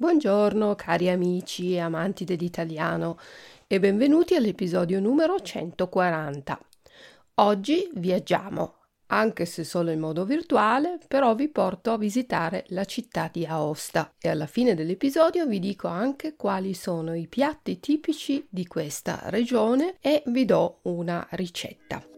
Buongiorno cari amici e amanti dell'italiano e benvenuti all'episodio numero 140. Oggi viaggiamo, anche se solo in modo virtuale, però vi porto a visitare la città di Aosta e alla fine dell'episodio vi dico anche quali sono i piatti tipici di questa regione e vi do una ricetta.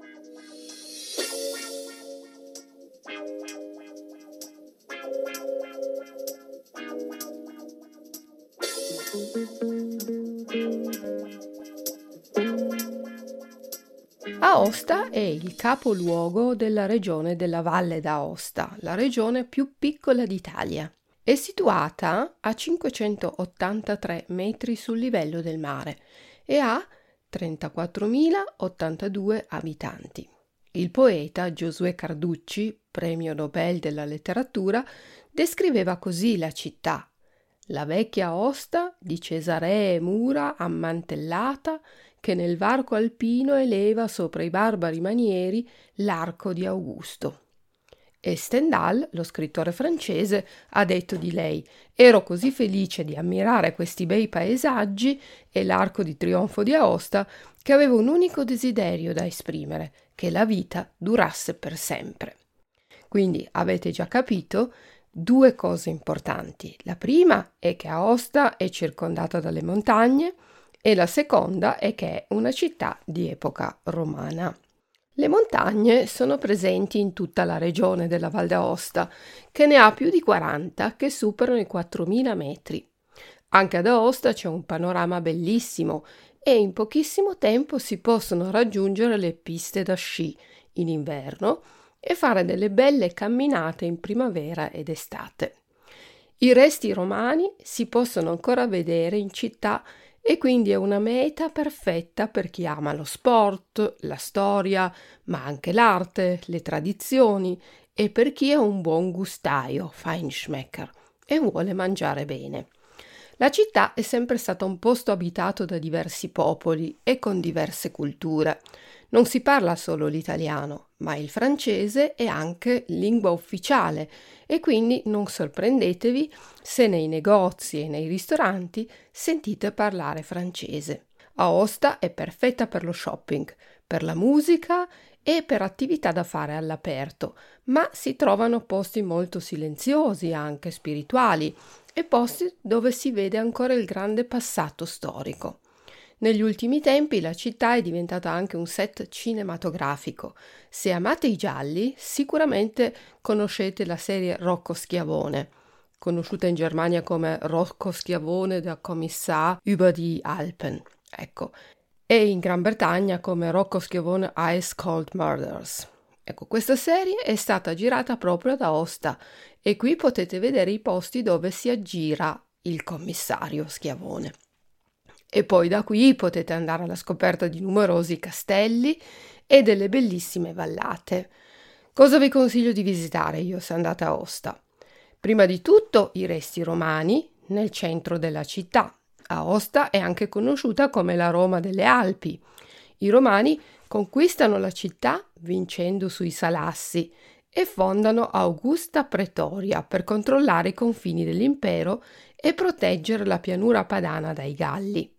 Aosta è il capoluogo della regione della Valle d'Aosta, la regione più piccola d'Italia. È situata a 583 metri sul livello del mare e ha 34.082 abitanti. Il poeta Giosuè Carducci, premio Nobel della letteratura, descriveva così la città. La vecchia Aosta di Cesaree mura ammantellata che nel varco alpino eleva sopra i barbari manieri l'arco di Augusto. E Stendhal, lo scrittore francese, ha detto di lei Ero così felice di ammirare questi bei paesaggi e l'arco di trionfo di Aosta che avevo un unico desiderio da esprimere, che la vita durasse per sempre. Quindi avete già capito due cose importanti. La prima è che Aosta è circondata dalle montagne, e la seconda è che è una città di epoca romana. Le montagne sono presenti in tutta la regione della Val d'Aosta, che ne ha più di 40 che superano i 4.000 metri. Anche ad Aosta c'è un panorama bellissimo e in pochissimo tempo si possono raggiungere le piste da sci in inverno e fare delle belle camminate in primavera ed estate. I resti romani si possono ancora vedere in città e quindi è una meta perfetta per chi ama lo sport, la storia, ma anche l'arte, le tradizioni e per chi è un buon gustaio, Feinschmecker, e vuole mangiare bene. La città è sempre stata un posto abitato da diversi popoli e con diverse culture. Non si parla solo l'italiano, ma il francese è anche lingua ufficiale e quindi non sorprendetevi se nei negozi e nei ristoranti sentite parlare francese. Aosta è perfetta per lo shopping, per la musica e per attività da fare all'aperto, ma si trovano posti molto silenziosi, anche spirituali, e posti dove si vede ancora il grande passato storico. Negli ultimi tempi la città è diventata anche un set cinematografico. Se amate i gialli, sicuramente conoscete la serie Rocco Schiavone, conosciuta in Germania come Rocco Schiavone da Kommissar über die Alpen. Ecco, e in Gran Bretagna come Rocco Schiavone Ice Cold Murders. Ecco, questa serie è stata girata proprio ad Aosta e qui potete vedere i posti dove si aggira il commissario Schiavone. E poi da qui potete andare alla scoperta di numerosi castelli e delle bellissime vallate. Cosa vi consiglio di visitare io se andate a Aosta? Prima di tutto i resti romani nel centro della città. Aosta è anche conosciuta come la Roma delle Alpi. I romani conquistano la città vincendo sui Salassi e fondano Augusta Pretoria per controllare i confini dell'impero e proteggere la pianura padana dai Galli.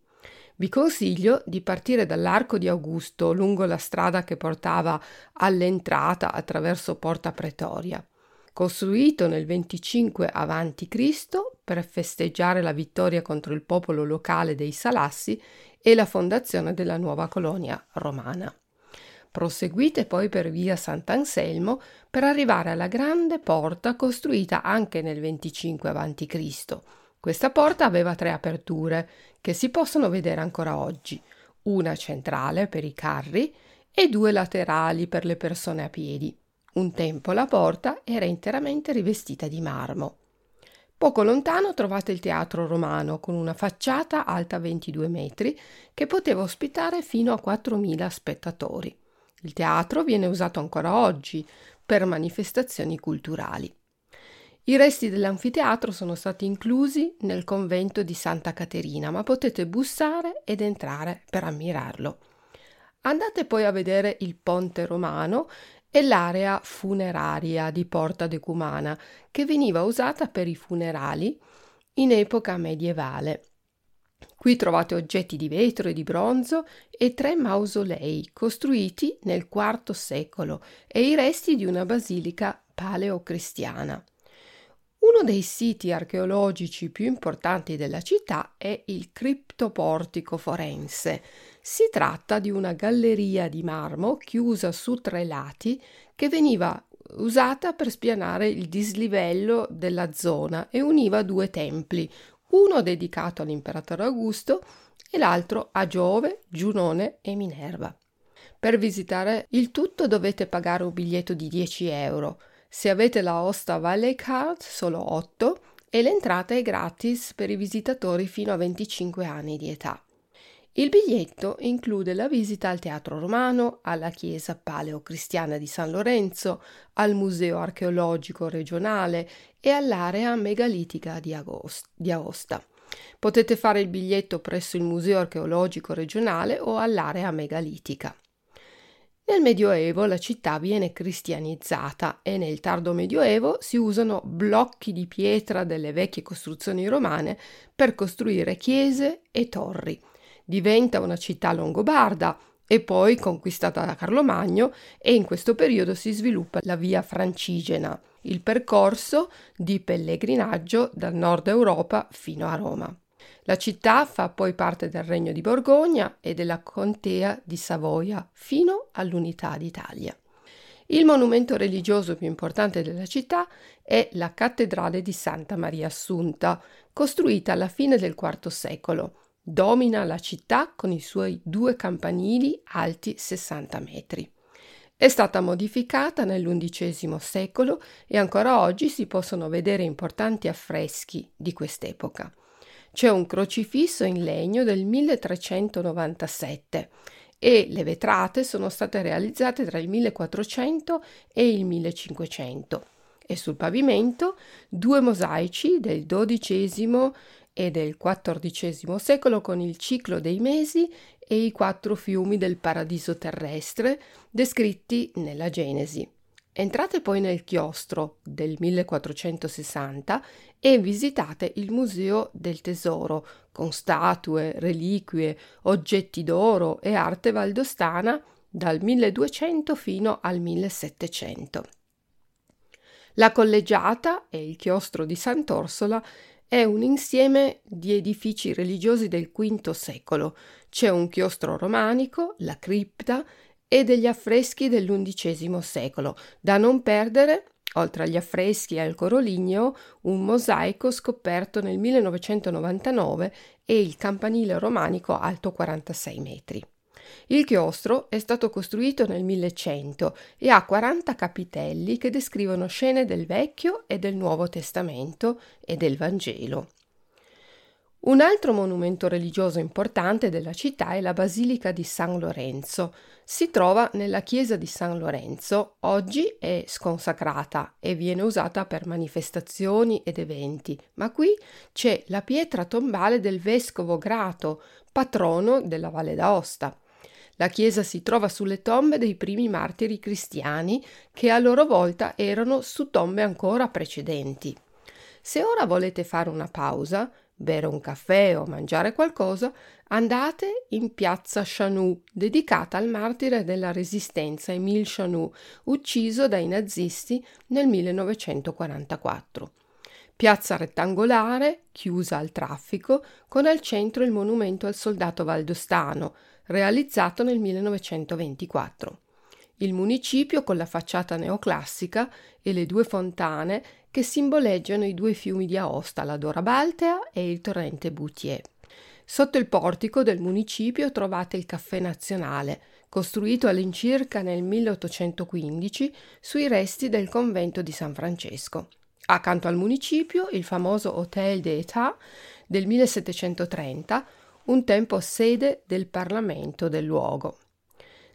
Vi consiglio di partire dall'Arco di Augusto lungo la strada che portava all'entrata attraverso Porta Pretoria. Costruito nel 25 a.C. per festeggiare la vittoria contro il popolo locale dei Salassi e la fondazione della nuova colonia romana. Proseguite poi per via Sant'Anselmo per arrivare alla grande porta costruita anche nel 25 a.C. Questa porta aveva tre aperture che si possono vedere ancora oggi, una centrale per i carri e due laterali per le persone a piedi. Un tempo la porta era interamente rivestita di marmo. Poco lontano trovate il teatro romano con una facciata alta 22 metri che poteva ospitare fino a 4.000 spettatori. Il teatro viene usato ancora oggi per manifestazioni culturali. I resti dell'anfiteatro sono stati inclusi nel convento di Santa Caterina, ma potete bussare ed entrare per ammirarlo. Andate poi a vedere il ponte romano e l'area funeraria di Porta Decumana, che veniva usata per i funerali in epoca medievale. Qui trovate oggetti di vetro e di bronzo e tre mausolei costruiti nel IV secolo e i resti di una basilica paleocristiana. Uno dei siti archeologici più importanti della città è il criptoportico forense. Si tratta di una galleria di marmo chiusa su tre lati che veniva usata per spianare il dislivello della zona e univa due templi, uno dedicato all'imperatore Augusto e l'altro a Giove, Giunone e Minerva. Per visitare il tutto dovete pagare un biglietto di 10 euro. Se avete la Osta Valley Card, solo 8 e l'entrata è gratis per i visitatori fino a 25 anni di età. Il biglietto include la visita al Teatro Romano, alla chiesa paleocristiana di San Lorenzo, al Museo archeologico regionale e all'area megalitica di, Agost- di Aosta. Potete fare il biglietto presso il Museo archeologico regionale o all'area megalitica. Nel Medioevo la città viene cristianizzata e nel tardo Medioevo si usano blocchi di pietra delle vecchie costruzioni romane per costruire chiese e torri diventa una città longobarda e poi conquistata da Carlo Magno e in questo periodo si sviluppa la via francigena, il percorso di pellegrinaggio dal nord Europa fino a Roma. La città fa poi parte del Regno di Borgogna e della Contea di Savoia fino all'Unità d'Italia. Il monumento religioso più importante della città è la cattedrale di Santa Maria Assunta, costruita alla fine del IV secolo Domina la città con i suoi due campanili alti 60 metri. È stata modificata nell'undicesimo secolo e ancora oggi si possono vedere importanti affreschi di quest'epoca. C'è un crocifisso in legno del 1397 e le vetrate sono state realizzate tra il 1400 e il 1500 e sul pavimento due mosaici del XII e del XIV secolo con il ciclo dei mesi e i quattro fiumi del paradiso terrestre descritti nella Genesi. Entrate poi nel chiostro del 1460 e visitate il Museo del Tesoro con statue, reliquie, oggetti d'oro e arte valdostana dal 1200 fino al 1700. La collegiata e il chiostro di Sant'Orsola è un insieme di edifici religiosi del V secolo. C'è un chiostro romanico, la cripta e degli affreschi dell'undicesimo secolo. Da non perdere, oltre agli affreschi e al coroligno, un mosaico scoperto nel 1999 e il campanile romanico alto 46 metri. Il chiostro è stato costruito nel 1100 e ha 40 capitelli che descrivono scene del Vecchio e del Nuovo Testamento e del Vangelo. Un altro monumento religioso importante della città è la Basilica di San Lorenzo. Si trova nella chiesa di San Lorenzo, oggi è sconsacrata e viene usata per manifestazioni ed eventi, ma qui c'è la pietra tombale del vescovo Grato, patrono della Valle d'Aosta. La chiesa si trova sulle tombe dei primi martiri cristiani che a loro volta erano su tombe ancora precedenti. Se ora volete fare una pausa, bere un caffè o mangiare qualcosa, andate in piazza Chanou, dedicata al martire della resistenza Émile Chanou, ucciso dai nazisti nel 1944. Piazza rettangolare, chiusa al traffico, con al centro il monumento al soldato valdostano, realizzato nel 1924. Il municipio con la facciata neoclassica e le due fontane che simboleggiano i due fiumi di Aosta, la Dora Baltea e il torrente Boutier. Sotto il portico del municipio trovate il Caffè Nazionale, costruito all'incirca nel 1815 sui resti del convento di San Francesco. Accanto al municipio il famoso Hotel d'État del 1730 un tempo sede del Parlamento del luogo.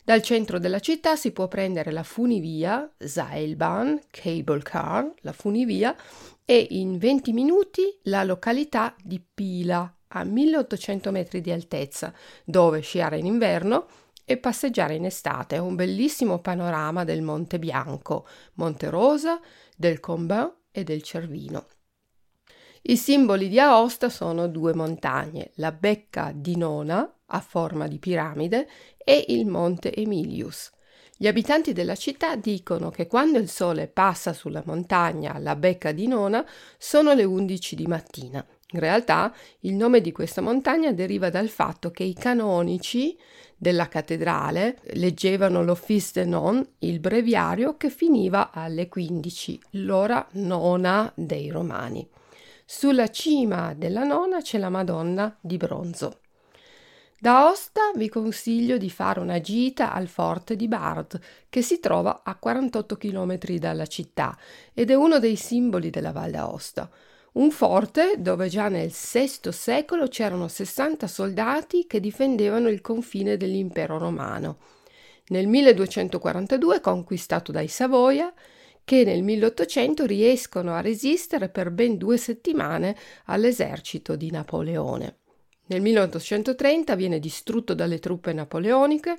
Dal centro della città si può prendere la funivia Seilbahn, Cable Car, la funivia, e in 20 minuti la località di Pila, a 1800 metri di altezza, dove sciare in inverno e passeggiare in estate. Un bellissimo panorama del Monte Bianco, Monte Rosa, del Combin e del Cervino. I simboli di Aosta sono due montagne, la Becca di Nona, a forma di piramide, e il monte Emilius. Gli abitanti della città dicono che quando il sole passa sulla montagna alla Becca di Nona sono le 11 di mattina. In realtà il nome di questa montagna deriva dal fatto che i canonici della cattedrale leggevano l'Office de Non, il breviario che finiva alle 15, l'ora nona dei Romani. Sulla cima della nona c'è la Madonna di bronzo. Da Aosta vi consiglio di fare una gita al forte di Bard, che si trova a 48 km dalla città ed è uno dei simboli della Val d'Aosta. Un forte dove già nel VI secolo c'erano 60 soldati che difendevano il confine dell'impero romano. Nel 1242 conquistato dai Savoia, che nel 1800 riescono a resistere per ben due settimane all'esercito di Napoleone. Nel 1830 viene distrutto dalle truppe napoleoniche,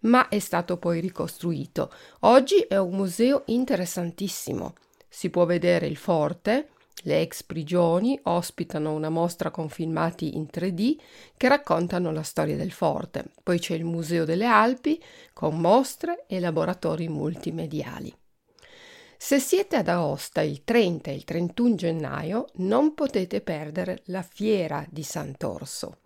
ma è stato poi ricostruito. Oggi è un museo interessantissimo. Si può vedere il forte, le ex prigioni ospitano una mostra con filmati in 3D che raccontano la storia del forte. Poi c'è il Museo delle Alpi con mostre e laboratori multimediali. Se siete ad Aosta il 30 e il 31 gennaio non potete perdere la fiera di Sant'Orso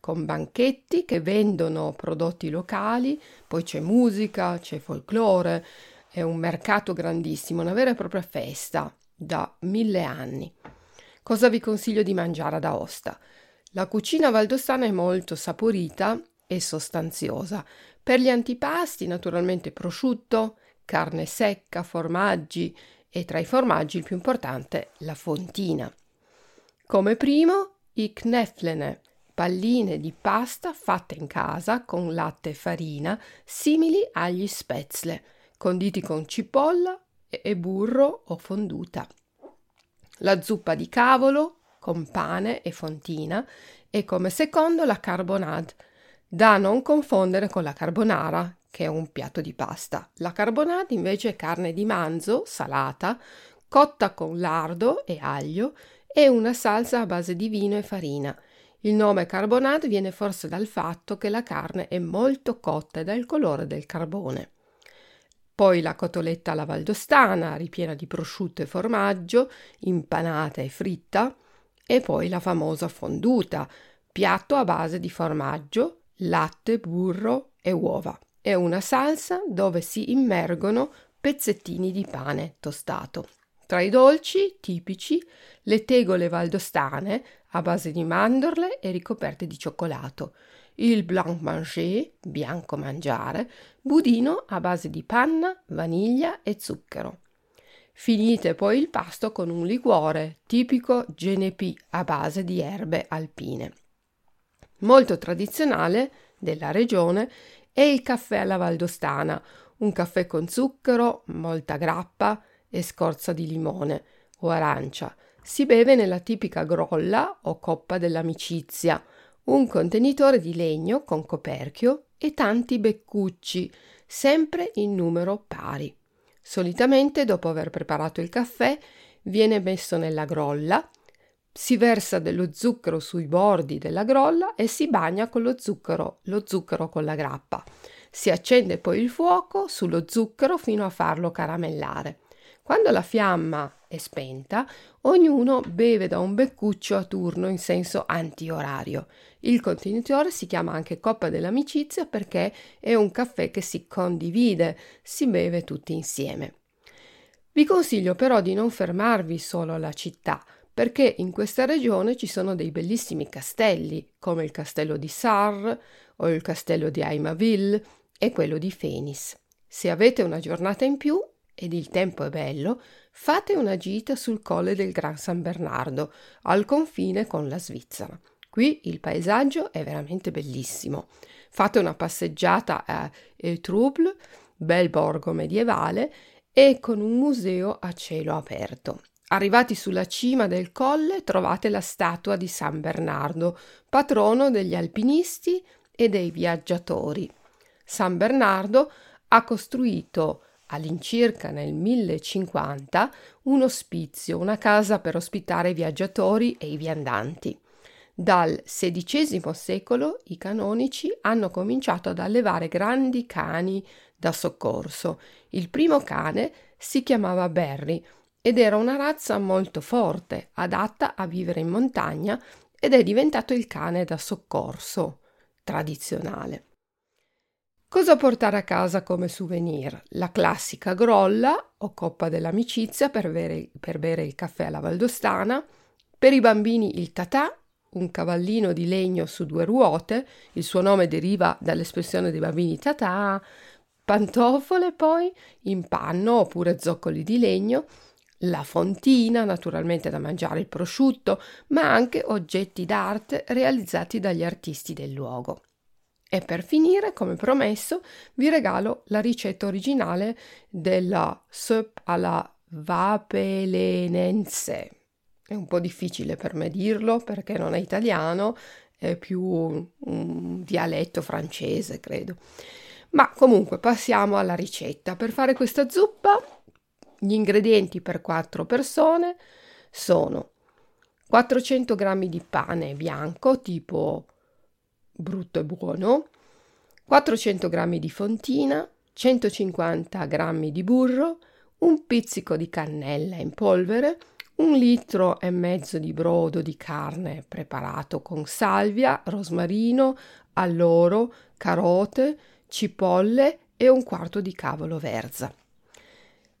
con banchetti che vendono prodotti locali, poi c'è musica, c'è folklore, è un mercato grandissimo, una vera e propria festa da mille anni. Cosa vi consiglio di mangiare ad Aosta? La cucina valdostana è molto saporita e sostanziosa. Per gli antipasti, naturalmente prosciutto, carne secca, formaggi e tra i formaggi il più importante la fontina. Come primo i kneflene, palline di pasta fatte in casa con latte e farina, simili agli spätzle, conditi con cipolla e burro o fonduta. La zuppa di cavolo con pane e fontina e come secondo la carbonade, da non confondere con la carbonara, che è un piatto di pasta. La carbonade invece è carne di manzo salata, cotta con lardo e aglio e una salsa a base di vino e farina. Il nome carbonade viene forse dal fatto che la carne è molto cotta e dal colore del carbone. Poi la cotoletta alla valdostana, ripiena di prosciutto e formaggio, impanata e fritta, e poi la famosa fonduta, piatto a base di formaggio, latte, burro e uova è una salsa dove si immergono pezzettini di pane tostato. Tra i dolci tipici le tegole valdostane a base di mandorle e ricoperte di cioccolato, il blanc manger, bianco mangiare, budino a base di panna, vaniglia e zucchero. Finite poi il pasto con un liquore tipico genepi a base di erbe alpine. Molto tradizionale della regione e il caffè alla valdostana, un caffè con zucchero, molta grappa e scorza di limone o arancia. Si beve nella tipica grolla o coppa dell'amicizia, un contenitore di legno con coperchio e tanti beccucci, sempre in numero pari. Solitamente, dopo aver preparato il caffè, viene messo nella grolla, si versa dello zucchero sui bordi della grolla e si bagna con lo zucchero, lo zucchero con la grappa. Si accende poi il fuoco sullo zucchero fino a farlo caramellare. Quando la fiamma è spenta, ognuno beve da un beccuccio a turno in senso antiorario. Il contenitore si chiama anche coppa dell'amicizia perché è un caffè che si condivide, si beve tutti insieme. Vi consiglio però di non fermarvi solo alla città, perché in questa regione ci sono dei bellissimi castelli, come il castello di Sarre o il castello di Aimaville e quello di Fenis. Se avete una giornata in più ed il tempo è bello, fate una gita sul colle del Gran San Bernardo, al confine con la Svizzera. Qui il paesaggio è veramente bellissimo. Fate una passeggiata a Etrouble, bel borgo medievale, e con un museo a cielo aperto. Arrivati sulla cima del colle trovate la statua di San Bernardo, patrono degli alpinisti e dei viaggiatori. San Bernardo ha costruito all'incirca nel 1050, un ospizio, una casa per ospitare i viaggiatori e i viandanti. Dal XVI secolo i canonici hanno cominciato ad allevare grandi cani da soccorso. Il primo cane si chiamava Barry ed era una razza molto forte, adatta a vivere in montagna ed è diventato il cane da soccorso tradizionale. Cosa portare a casa come souvenir? La classica grolla o coppa dell'amicizia per bere, per bere il caffè alla Valdostana, per i bambini il tatà, un cavallino di legno su due ruote, il suo nome deriva dall'espressione dei bambini tatà, pantofole poi in panno oppure zoccoli di legno, la fontina, naturalmente da mangiare il prosciutto, ma anche oggetti d'arte realizzati dagli artisti del luogo. E per finire, come promesso, vi regalo la ricetta originale della soup alla vapelenense. È un po' difficile per me dirlo perché non è italiano, è più un dialetto francese, credo. Ma comunque passiamo alla ricetta. Per fare questa zuppa, gli ingredienti per 4 persone sono 400 g di pane bianco tipo brutto e buono, 400 g di fontina, 150 g di burro, un pizzico di cannella in polvere, un litro e mezzo di brodo di carne preparato con salvia, rosmarino, alloro, carote, cipolle e un quarto di cavolo verza.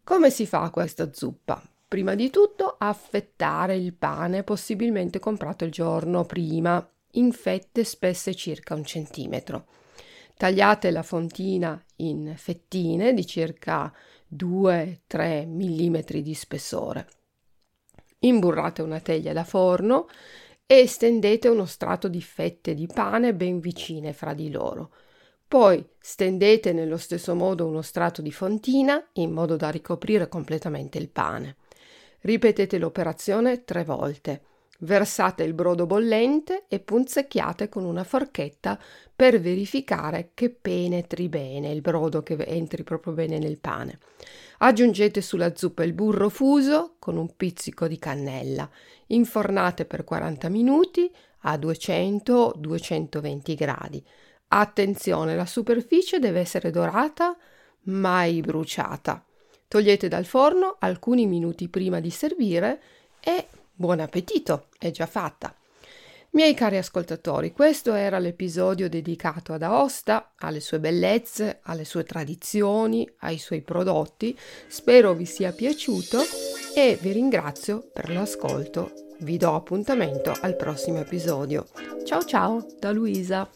Come si fa questa zuppa? Prima di tutto affettare il pane possibilmente comprato il giorno prima in fette spesse circa un centimetro. Tagliate la fontina in fettine di circa 2-3 mm di spessore. Imburrate una teglia da forno e stendete uno strato di fette di pane ben vicine fra di loro. Poi stendete nello stesso modo uno strato di fontina in modo da ricoprire completamente il pane. Ripetete l'operazione tre volte. Versate il brodo bollente e punzecchiate con una forchetta per verificare che penetri bene il brodo, che entri proprio bene nel pane. Aggiungete sulla zuppa il burro fuso con un pizzico di cannella. Infornate per 40 minuti a 200-220 gradi. Attenzione, la superficie deve essere dorata, mai bruciata. Togliete dal forno alcuni minuti prima di servire e Buon appetito, è già fatta. Miei cari ascoltatori, questo era l'episodio dedicato ad Aosta, alle sue bellezze, alle sue tradizioni, ai suoi prodotti. Spero vi sia piaciuto e vi ringrazio per l'ascolto. Vi do appuntamento al prossimo episodio. Ciao ciao da Luisa.